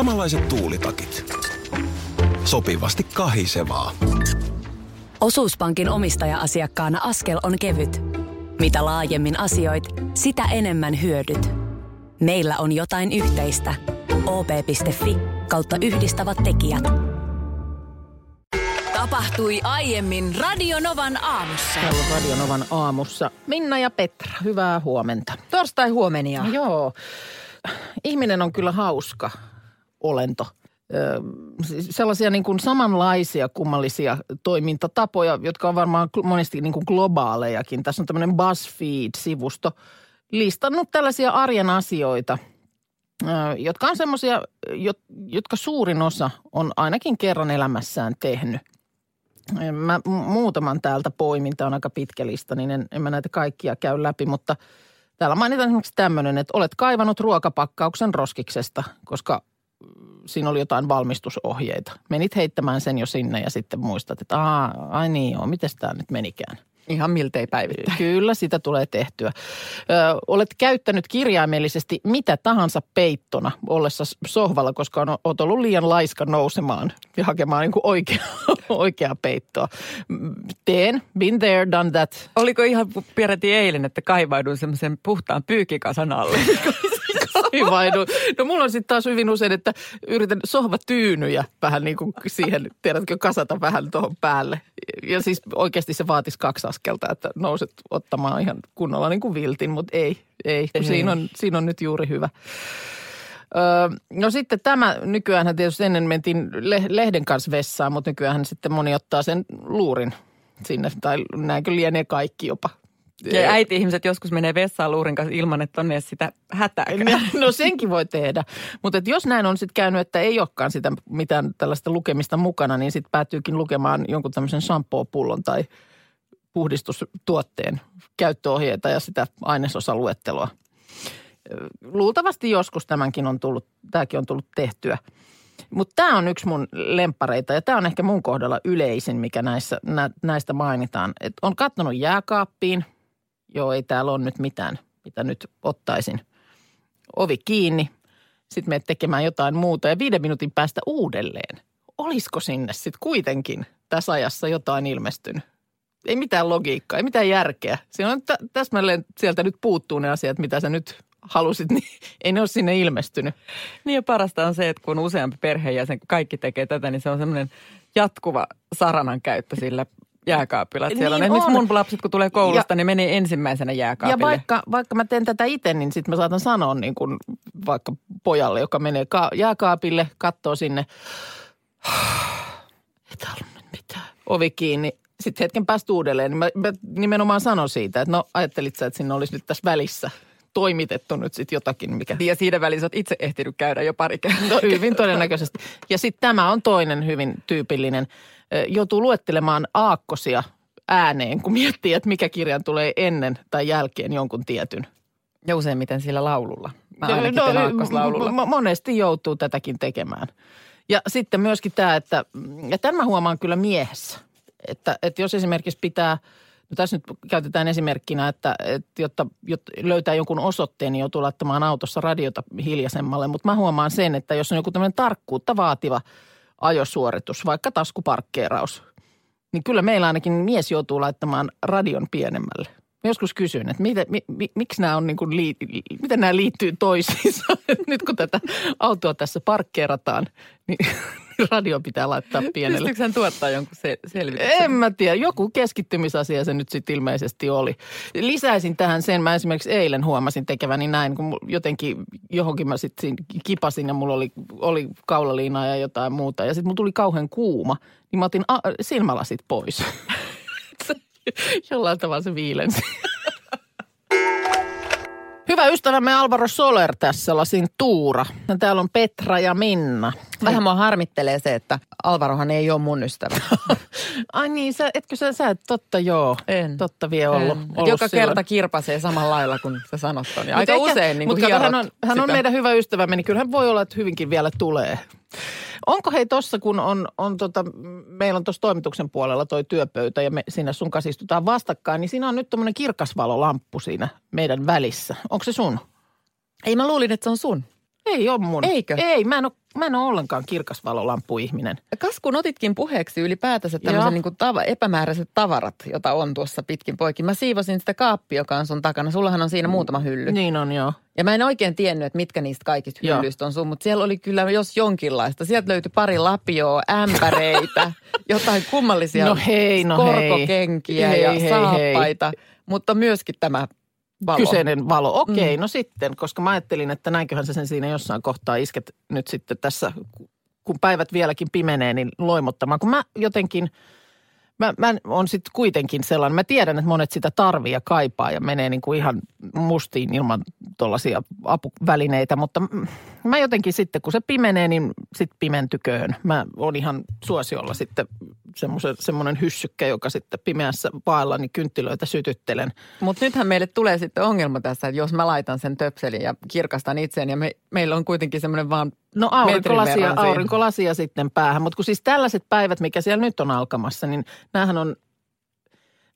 Samanlaiset tuulitakit. Sopivasti kahisevaa. Osuuspankin omistaja-asiakkaana askel on kevyt. Mitä laajemmin asioit, sitä enemmän hyödyt. Meillä on jotain yhteistä. op.fi kautta yhdistävät tekijät. Tapahtui aiemmin Radionovan aamussa. Täällä on Radionovan aamussa. Minna ja Petra, hyvää huomenta. Torstai huomenia. No joo. Ihminen on kyllä hauska olento. Ö, siis sellaisia niin kuin samanlaisia kummallisia toimintatapoja, jotka on varmaan monesti niin kuin globaalejakin. Tässä on tämmöinen BuzzFeed-sivusto listannut tällaisia arjen asioita, ö, jotka on semmoisia, jo- jotka suurin osa on ainakin kerran elämässään tehnyt. Mä mu- muutaman täältä poimin, tämä on aika pitkä lista, niin en, en mä näitä kaikkia käy läpi, mutta täällä mainitaan esimerkiksi tämmöinen, että olet kaivannut ruokapakkauksen roskiksesta, koska siinä oli jotain valmistusohjeita. Menit heittämään sen jo sinne ja sitten muistat, että Aa, ai niin joo, miten tämä nyt menikään. Ihan miltei päivittäin. Kyllä, sitä tulee tehtyä. Ö, olet käyttänyt kirjaimellisesti mitä tahansa peittona ollessa sohvalla, koska on, olet ollut liian laiska nousemaan ja hakemaan niin oikea, oikeaa peittoa. Teen, been there, done that. Oliko ihan peräti eilen, että kaivauduin semmoisen puhtaan pyykikasan alle? Kaivaidu. No mulla on sitten taas hyvin usein, että yritän sohvatyynyjä vähän niin kuin siihen, tiedätkö, kasata vähän tuohon päälle. Ja siis oikeasti se vaatisi kaksi askelta, että nouset ottamaan ihan kunnolla niin kuin viltin, mutta ei, ei, kun Ei. siinä on, siinä on nyt juuri hyvä. Öö, no sitten tämä, nykyään tietysti ennen mentiin le- lehden kanssa vessaan, mutta nykyään sitten moni ottaa sen luurin sinne, tai näinkö lienee kaikki jopa. Ja äiti-ihmiset joskus menee vessaan luurin kanssa ilman, että on edes sitä hätääkään. No senkin voi tehdä. Mutta jos näin on sitten käynyt, että ei olekaan sitä mitään tällaista lukemista mukana, niin sitten päätyykin lukemaan jonkun tämmöisen shampoo-pullon tai puhdistustuotteen käyttöohjeita ja sitä ainesosaluetteloa. Luultavasti joskus tämänkin on tullut, tämäkin on tullut tehtyä. Mutta tämä on yksi mun lempareita ja tämä on ehkä mun kohdalla yleisin, mikä näissä, nä, näistä mainitaan. Et on kattonut jääkaappiin. Joo, ei täällä ole nyt mitään, mitä nyt ottaisin. Ovi kiinni. Sitten menet tekemään jotain muuta ja viiden minuutin päästä uudelleen. Olisiko sinne sitten kuitenkin tässä ajassa jotain ilmestynyt? Ei mitään logiikkaa, ei mitään järkeä. Siinä on tä- täsmälleen, sieltä nyt puuttuu ne asiat, mitä sä nyt halusit, niin ei ne ole sinne ilmestynyt. Niin ja parasta on se, että kun useampi perheenjäsen, kun kaikki tekee tätä, niin se on semmoinen jatkuva saranan käyttö sillä jääkaapilla. Että siellä on Niin esimerkiksi on. mun lapset, kun tulee koulusta, Ja- niin menee ensimmäisenä Ja jääkaapille. vaikka, vaikka mä teen tätä itse, niin sitten mä saatan sanoa niin kuin vaikka pojalle, joka menee ka- jääkaapille, katsoo sinne. Ei täällä nyt mitään. Ovi kiinni. Sitten hetken päästä uudelleen, niin mä, mä nimenomaan sanon siitä, että no ajattelit sä, että sinne olisi nyt tässä välissä toimitettu nyt sitten jotakin, mikä Ja siinä välissä olet itse ehtinyt käydä jo pari kertaa. No, hyvin todennäköisesti. Ja sitten tämä on toinen hyvin tyypillinen. Joutuu luettelemaan aakkosia ääneen, kun miettii, että mikä kirjan tulee ennen tai jälkeen jonkun tietyn. Ja useimmiten sillä laululla. Mä ainakin no, aakkoslaululla. mo- monesti joutuu tätäkin tekemään. Ja sitten myöskin tämä, että, ja tämän mä huomaan kyllä miehessä, että, että jos esimerkiksi pitää, no tässä nyt käytetään esimerkkinä, että, että jotta, jotta löytää jonkun osoitteen, niin joutuu laittamaan autossa radiota hiljaisemmalle. Mutta mä huomaan sen, että jos on joku tämmöinen tarkkuutta vaativa ajosuoritus, vaikka taskuparkkeeraus, niin kyllä meillä ainakin mies joutuu laittamaan radion pienemmälle. Mä joskus kysyn, että miten, mi, mi, miksi nämä on niin kuin lii, miten nämä liittyy toisiinsa. Nyt kun tätä autoa tässä parkkeerataan, niin radio pitää laittaa pienelle. Pystyykö hän tuottaa jonkun se- selvityksen? En mä tiedä, joku keskittymisasia se nyt sitten ilmeisesti oli. Lisäisin tähän sen, mä esimerkiksi eilen huomasin tekeväni näin, kun jotenkin johonkin mä sitten kipasin ja mulla oli, oli kaulaliinaa ja jotain muuta. Ja sitten mulla tuli kauhean kuuma, niin mä otin a- silmälasit pois. Jollain tavalla se viilensi. Hyvä ystävämme Alvaro Soler tässä, lasin Tuura. Ja täällä on Petra ja Minna. Vähän mua harmittelee se, että Alvarohan ei ole mun ystävä. Ai niin, sä, etkö sä, sä et totta joo. En. Totta vie ollut. En. Ollut Joka silloin. kerta kirpasee samalla lailla kuin sä sanot ton. Ja aika ehkä- usein niin mut kuin kato, hän on, hän on meidän hyvä ystävämme, niin kyllähän voi olla, että hyvinkin vielä tulee. Onko hei tossa, kun on, on tota, meillä on tuossa toimituksen puolella toi työpöytä ja me siinä sun kanssa istutaan vastakkain, niin siinä on nyt tämmöinen kirkasvalolamppu siinä meidän välissä. Onko se sun? Ei mä luulin, että se on sun. Ei ole mun. Eikö? Ei, mä en ole, mä en ole ollenkaan kirkasvalolampuihminen. Kas kun otitkin puheeksi ylipäätänsä Joo. tämmöisen niin tava, epämääräiset tavarat, jota on tuossa pitkin poikin. Mä siivosin sitä kaappia, joka on sun takana. Sullahan on siinä muutama hylly. Niin on joo. Ja mä en oikein tiennyt, että mitkä niistä kaikista Joo. hyllyistä on sun, mutta siellä oli kyllä jos jonkinlaista. Sieltä löytyi pari lapioa, ämpäreitä, jotain kummallisia No hei, no hei. korkokenkiä Hei, ja hei, hei. saappaita, mutta myöskin tämä valo. Kyseinen valo. Okei, mm. no sitten, koska mä ajattelin, että näinköhän sä sen siinä jossain kohtaa isket nyt sitten tässä, kun päivät vieläkin pimenee, niin loimottamaan. Kun mä jotenkin, mä, mä on sitten kuitenkin sellainen, mä tiedän, että monet sitä tarvii ja kaipaa ja menee niin kuin ihan mustiin ilman tuollaisia apuvälineitä, mutta mä jotenkin sitten, kun se pimenee, niin sitten pimentyköön. Mä oon ihan suosiolla sitten semmoinen hyssykkä, joka sitten pimeässä vaellani kynttilöitä sytyttelen. Mutta nythän meille tulee sitten ongelma tässä, että jos mä laitan sen töpselin ja kirkastan itseäni ja me, meillä on kuitenkin semmoinen vaan No aurinkolasia, aurinkolasia sitten päähän. Mutta kun siis tällaiset päivät, mikä siellä nyt on alkamassa, niin näähän on,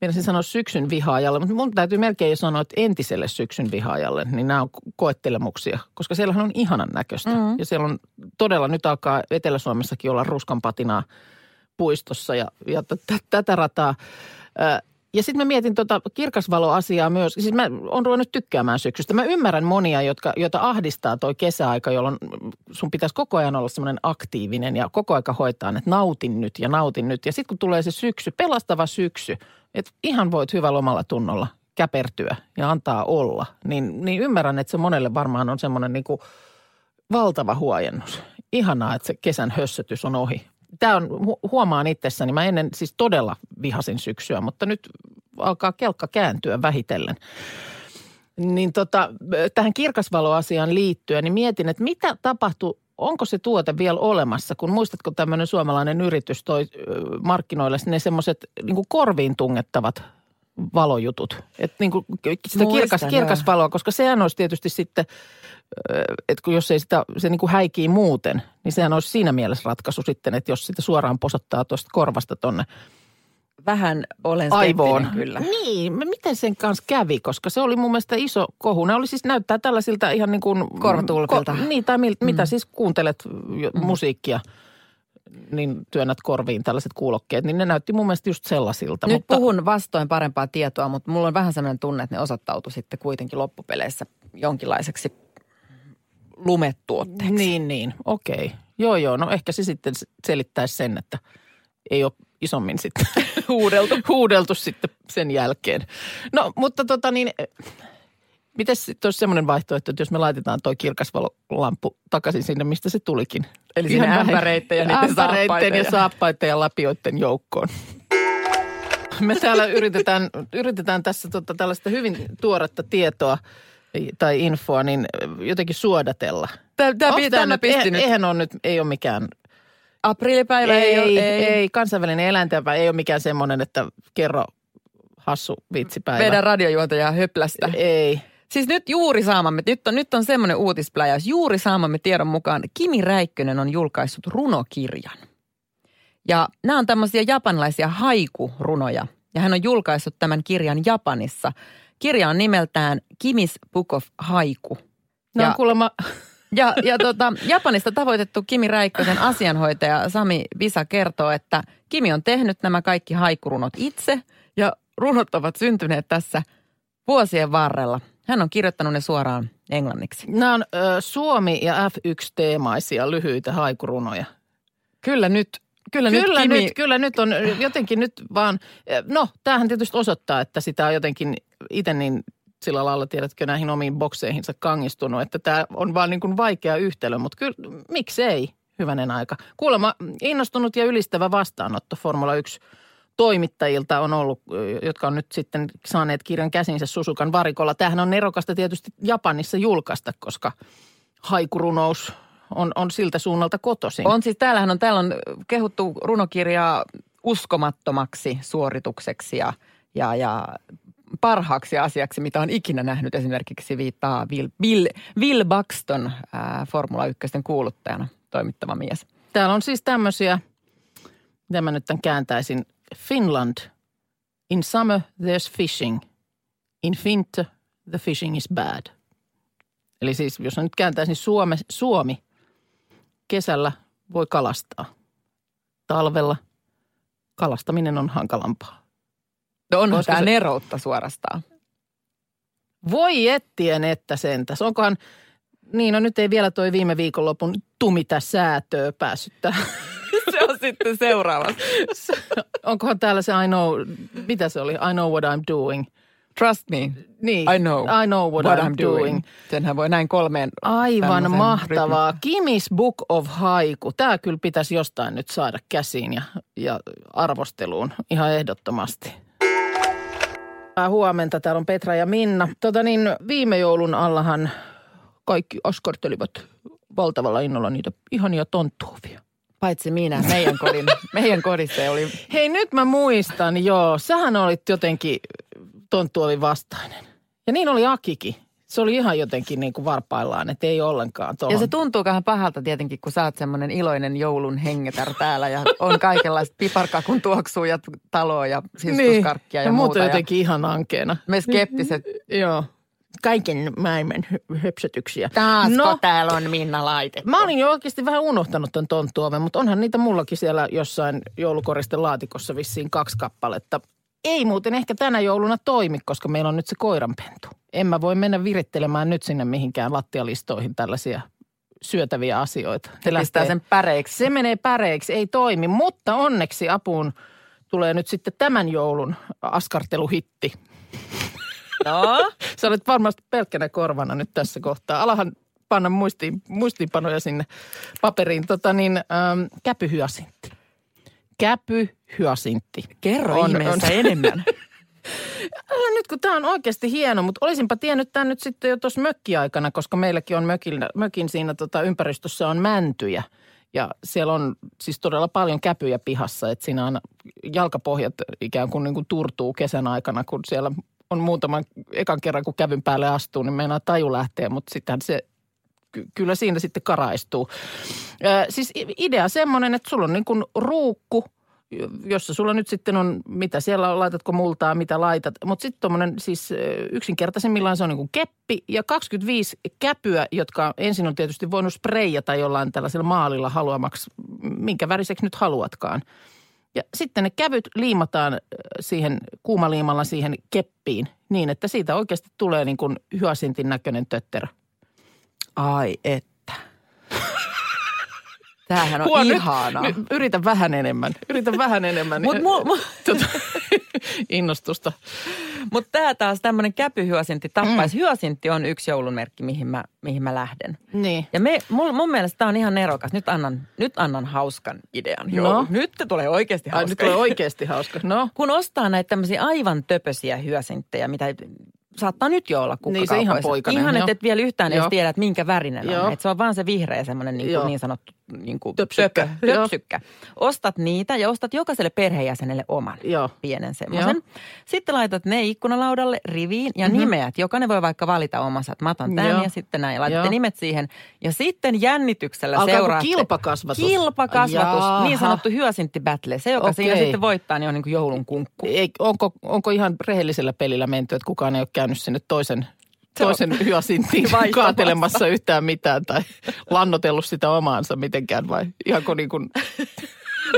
meinasin sanoa syksyn vihaajalle, mutta mun täytyy melkein jo sanoa, että entiselle syksyn vihaajalle, niin nämä on koettelemuksia, koska siellähän on ihanan näköistä. Mm-hmm. Ja siellä on todella, nyt alkaa Etelä-Suomessakin olla ruskanpatinaa puistossa ja, ja t- t- tätä rataa. Ja sitten mä mietin tuota kirkasvaloasiaa myös. Siis mä oon ruvennut tykkäämään syksystä. Mä ymmärrän monia, jotka, joita ahdistaa toi kesäaika, jolloin sun pitäisi koko ajan olla semmoinen aktiivinen ja koko aika hoitaa, että nautin nyt ja nautin nyt. Ja sitten kun tulee se syksy, pelastava syksy, että ihan voit hyvällä omalla tunnolla käpertyä ja antaa olla, niin, niin ymmärrän, että se monelle varmaan on semmoinen niin valtava huojennus. Ihanaa, että se kesän hössötys on ohi. Tämä on, hu- huomaan itsessäni, mä ennen siis todella vihasin syksyä, mutta nyt alkaa kelkka kääntyä vähitellen. Niin tota, tähän kirkasvaloasiaan liittyen, niin mietin, että mitä tapahtui, onko se tuote vielä olemassa, kun muistatko tämmöinen suomalainen yritys toi markkinoille ne semmoiset niin korviin tungettavat valojutut. Että niin kuin sitä Muistan, kirkas, joo. kirkasvaloa, koska sehän olisi tietysti sitten, että kun jos ei sitä, se niin kuin häikii muuten, niin sehän olisi siinä mielessä ratkaisu sitten, että jos sitä suoraan posottaa tuosta korvasta tonne vähän olen aivoon. kyllä. Niin, miten sen kanssa kävi, koska se oli mun mielestä iso kohu. Ne oli siis näyttää tällaisilta ihan niin kuin... Korvatulpilta. niin, tai mil, mm. mitä siis kuuntelet jo- musiikkia, niin työnnät korviin tällaiset kuulokkeet, niin ne näytti mun mielestä just sellaisilta. Nyt mutta, puhun vastoin parempaa tietoa, mutta mulla on vähän sellainen tunne, että ne osoittautui sitten kuitenkin loppupeleissä jonkinlaiseksi lumetuotteeksi. Niin, niin, okei. Joo, joo, no ehkä se sitten selittäisi sen, että ei ole isommin sitten huudeltu. huudeltu sitten sen jälkeen. No, mutta tota niin, miten sitten olisi semmoinen vaihtoehto, että jos me laitetaan toi kirkasvalolampu takaisin sinne, mistä se tulikin? Eli sinne Ihan vähän- ämpäreitten ja niiden saappaiden ja ja- saappaiden ja lapioiden joukkoon. Me täällä yritetään, yritetään tässä tota, tällaista hyvin tuoretta tietoa tai infoa, niin jotenkin suodatella. Tämä, tämä, nyt, pisti nyt. eihän on nyt, ei ole mikään, Aprillipäivä ei, ei, ei, ole, ei, ei, kansainvälinen eläintenpäivä ei ole mikään semmoinen, että kerro hassu vitsipäivä. Meidän radiojuontaja höplästä. Ei. Siis nyt juuri saamamme, nyt on, nyt on semmoinen uutispläjäys, juuri saamamme tiedon mukaan Kimi Räikkönen on julkaissut runokirjan. Ja nämä on tämmöisiä japanilaisia haikurunoja. Ja hän on julkaissut tämän kirjan Japanissa. Kirja on nimeltään Kimis Book of Haiku. No Ja- kuulemma, Ja, ja tota, Japanista tavoitettu Kimi Räikkösen asianhoitaja Sami Visa kertoo, että Kimi on tehnyt nämä kaikki haikurunot itse ja runot ovat syntyneet tässä vuosien varrella. Hän on kirjoittanut ne suoraan englanniksi. nämä on ö, Suomi- ja F1-teemaisia lyhyitä haikurunoja. Kyllä nyt, kyllä, Kyllä nyt Kimi, nyt, kyllä nyt on jotenkin nyt vaan, no tämähän tietysti osoittaa, että sitä on jotenkin itse niin sillä lailla, tiedätkö, näihin omiin bokseihinsa kangistunut, että tämä on vaan niin kuin vaikea yhtälö, mutta kyllä miksei, hyvänen aika. Kuulemma innostunut ja ylistävä vastaanotto Formula 1 toimittajilta on ollut, ö, jotka on nyt sitten saaneet kirjan käsinsä Susukan varikolla. Tämähän on nerokasta tietysti Japanissa julkaista, koska haikurunous on, on siltä suunnalta kotoisin. on siis, täällähän on, täällä on kehuttu runokirjaa uskomattomaksi suoritukseksi ja, ja, ja parhaaksi asiaksi, mitä on ikinä nähnyt. Esimerkiksi viittaa Bill, Bill, Bill Buxton, ää, Formula 1 kuuluttajana toimittava mies. Täällä on siis tämmöisiä, mitä mä nyt tämän kääntäisin. Finland. In summer there's fishing. In winter the fishing is bad. Eli siis jos nyt kääntäisin Suome, Suomi, kesällä voi kalastaa. Talvella kalastaminen on hankalampaa. No onhan Olisiko tämä se- neroutta suorastaan. Voi ettien, että sentäs. Onkohan, niin no nyt ei vielä toi viime viikonlopun tumita säätöä päässyt tähän. Se on sitten seuraava. Onkohan täällä se I know, mitä se oli? I know what I'm doing. Trust me. Niin. I know. I know what, I'm, doing. Senhän voi näin kolmeen Aivan mahtavaa. Kimis Book of Haiku. Tämä kyllä pitäisi jostain nyt saada käsiin ja, ja arvosteluun ihan ehdottomasti. Huomenta, täällä on Petra ja Minna. Tota niin, viime joulun allahan kaikki askartelivat valtavalla innolla niitä ihania tonttuuvia. Paitsi minä, meidän, kodin, meidän kodissa oli Hei nyt mä muistan, joo. Sähän olit jotenkin tonttuovin vastainen. Ja niin oli Akikin. Se oli ihan jotenkin niin kuin varpaillaan, että ei ollenkaan tuohon. Ja se tuntuu vähän pahalta tietenkin, kun sä oot semmoinen iloinen joulun hengetär täällä ja on kaikenlaista piparkakun tuoksua ja taloa ja sisustuskarkkia ja, ja muuta. jotenkin ihan ankeena. Me skeptiset, Joo. Kaiken maailman hö- höpsötyksiä. taasko No, täällä on Minna laitettu? mä olin jo oikeasti vähän unohtanut tämän tonttuoven, mutta onhan niitä mullakin siellä jossain joulukoristen laatikossa vissiin kaksi kappaletta. Ei muuten ehkä tänä jouluna toimi, koska meillä on nyt se koiranpentu. En mä voi mennä virittelemään nyt sinne mihinkään lattialistoihin tällaisia syötäviä asioita. Se pistää sen päreiksi. Se menee päreiksi, ei toimi, mutta onneksi apuun tulee nyt sitten tämän joulun askarteluhitti. No, Sä olet varmasti pelkkänä korvana nyt tässä kohtaa. Alahan panna muistiin, muistiinpanoja sinne paperiin. Tota niin, ähm, käpyhyasintti. Käpyhyasintti. kerro On- ihmeessä on. enemmän. Älä nyt, kun tämä on oikeasti hieno, mutta olisinpa tiennyt tämän nyt sitten jo tuossa mökkiaikana, koska meilläkin on mökin, mökin siinä tota ympäristössä on mäntyjä. Ja siellä on siis todella paljon käpyjä pihassa, että siinä on jalkapohjat ikään kuin, niin kuin turtuu kesän aikana, kun siellä on muutaman ekan kerran, kun kävyn päälle astuu, niin meinaa taju lähtee, mutta sittenhän se ky- kyllä siinä sitten karaistuu. Ö, siis idea semmoinen, että sulla on niin kuin ruukku, jossa sulla nyt sitten on, mitä siellä on, laitatko multaa, mitä laitat. Mutta sitten tuommoinen siis ö, yksinkertaisimmillaan se on niin kuin keppi ja 25 käpyä, jotka ensin on tietysti voinut spreijata jollain tällaisella maalilla haluamaksi, minkä väriseksi nyt haluatkaan. Ja sitten ne kävyt liimataan siihen kuumaliimalla siihen keppiin niin, että siitä oikeasti tulee niin kuin hyasintin näköinen tötterö. Ai että. Tämähän on nyt- ihanaa. Nyt, yritä vähän enemmän. Yritä vähän enemmän. Mutta mu, mu, tota, innostusta. mut tämä taas tämmöinen käpyhyasintti tappaisi. Mm. Hyasintti on yksi joulunmerkki, mihin mä, mihin mä lähden. Niin. Ja me, mun, mun mielestä tämä on ihan nerokas. Nyt annan, nyt annan hauskan idean. No. Joo. Nyt tulee oikeasti Ai, hauska. nyt tulee oikeasti hauska. No, Kun ostaa näitä tämmöisiä aivan töpösiä hyasinttejä, mitä saattaa nyt jo olla kukkakaupoissa. Niin, se ihan poikainen, Ihan, että et vielä yhtään Joo. edes tiedä, että minkä värinen Joo. on. Että se on vaan se vihreä semmoinen niin, niin sanottu niin kuin Töpsykkä, töpö, töpsykkä. Ostat niitä ja ostat jokaiselle perheenjäsenelle oman Joo. pienen semmoisen. Sitten laitat ne ikkunalaudalle riviin ja Mhm. nimeät. Jokainen voi vaikka valita omansa, että mä otan tämän Joo. ja sitten näin. Ja laitatte Joo. nimet siihen. Ja sitten jännityksellä Alkaako seuraatte. kilpakasvatus? Kilpakasvatus, Jaha. niin sanottu hyasintti battle. Se, joka siinä Okei. sitten voittaa, niin on niin kuin joulun kunkku. Ei, onko, onko ihan rehellisellä pelillä menty, että kukaan ei ole käynyt sinne toisen, toisen Vaihtamassa. kaatelemassa yhtään mitään tai lannotellut sitä omaansa mitenkään vai ihanko niin kuin,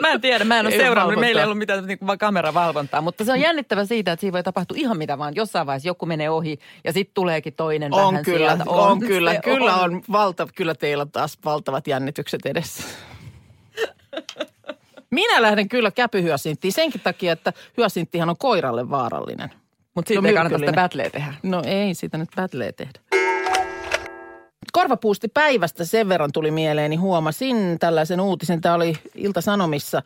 Mä en tiedä, mä en ole Ei seurannut. valvontaa. Meillä ei ollut mitään niin kuin kameravalvontaa, mutta se on jännittävä siitä, että siinä voi tapahtua ihan mitä vaan. Jossain vaiheessa joku menee ohi ja sitten tuleekin toinen on vähän kyllä, sieltä. on, kyllä, se kyllä on. valta, kyllä teillä on taas valtavat jännitykset edessä. Minä lähden kyllä käpyhyasinttiin senkin takia, että hyasinttihan on koiralle vaarallinen. Mutta siitä on ei kannata sitä battleä tehdä. No ei, sitä nyt battleä tehdä. Korvapuusti päivästä sen verran tuli mieleeni. Huomasin tällaisen uutisen. Tämä oli Ilta-Sanomissa,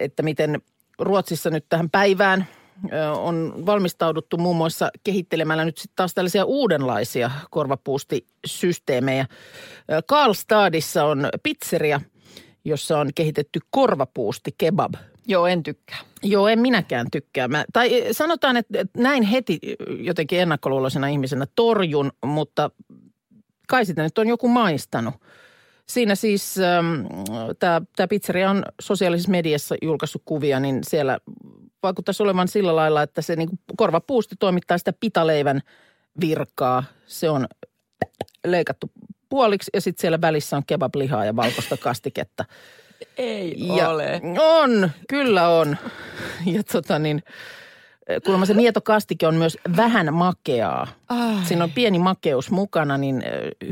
että miten Ruotsissa nyt tähän päivään on valmistauduttu muun muassa kehittelemällä nyt sitten taas tällaisia uudenlaisia korvapuustisysteemejä. Karlstadissa on pizzeria, jossa on kehitetty korvapuusti kebab – Joo, en tykkää. Joo, en minäkään tykkää. Mä, tai eh, sanotaan, että näin heti jotenkin ennakkoluuloisena ihmisenä torjun, mutta kai sitä nyt on joku maistanut. Siinä siis tämä pizzeria on sosiaalisessa mediassa julkaissut kuvia, niin siellä vaikuttaisi olevan sillä lailla, että se niin korvapuusti toimittaa sitä pitaleivän virkaa. Se on leikattu puoliksi ja sitten siellä välissä on kebablihaa ja valkoista kastiketta. Ei Ja ole. On, kyllä on. Ja tota niin, kuulemma se mietokastike on myös vähän makeaa. Ai. Siinä on pieni makeus mukana, niin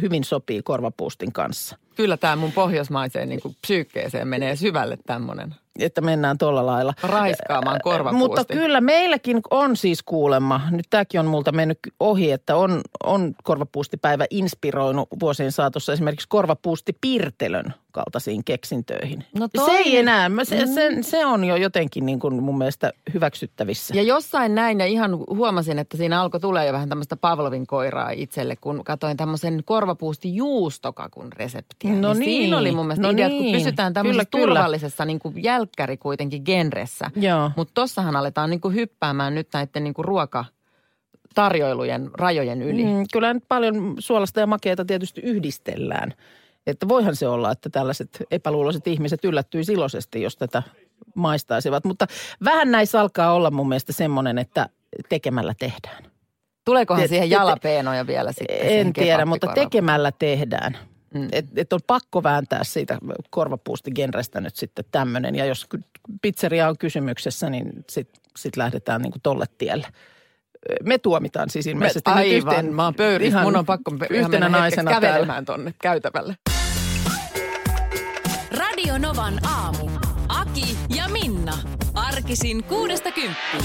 hyvin sopii korvapuustin kanssa. Kyllä tämä mun pohjoismaiseen niin kuin psyykkeeseen menee syvälle tämmöinen. Että mennään tuolla lailla. Raiskaamaan korvapuusti. Mutta kyllä meilläkin on siis kuulemma, nyt tämäkin on multa mennyt ohi, että on, on korvapuustipäivä inspiroinut vuosien saatossa esimerkiksi korvapuustipirtelön kaltaisiin keksintöihin. No se toi- ei enää, mä- se, se, se on jo jotenkin niin kuin mun mielestä hyväksyttävissä. Ja jossain näin ja ihan huomasin, että siinä alkoi tulee jo vähän tämmöistä Pavlovin koiraa itselle, kun katsoin tämmöisen korvapuusti juustokakun reseptiä. No niin. niin, Siinä oli mun mielestä no idea, että kun niin. pysytään tämmöisessä Kyllä, kyllä. turvallisessa niin kuin jälkkäri kuitenkin genressä. Joo. Mutta tossahan aletaan niin kuin hyppäämään nyt näiden niin kuin ruokatarjoilujen rajojen yli. Mm, kyllä nyt paljon suolasta ja makeata tietysti yhdistellään. Että voihan se olla, että tällaiset epäluuloiset ihmiset yllättyisi iloisesti, jos tätä maistaisivat. Mutta vähän näissä alkaa olla mun mielestä semmoinen, että tekemällä tehdään. Tuleekohan Te- siihen te- jalapeenoja vielä sitten? En tiedä, mutta tekemällä tehdään. Mm. Et, et on pakko vääntää siitä korvapuustigenrestä nyt sitten tämmöinen. Ja jos pizzeria on kysymyksessä, niin sitten sit lähdetään niin kuin tolle tielle. Me tuomitaan siis ilmeisesti. nyt Aivan, yhteen- mä oon pöyrissä. ihan Mun on pakko yhtenä mennä naisena kävelemään tonne käytävälle. Radio Novan aamu. Aki ja Minna. Arkisin kuudesta kymppiin.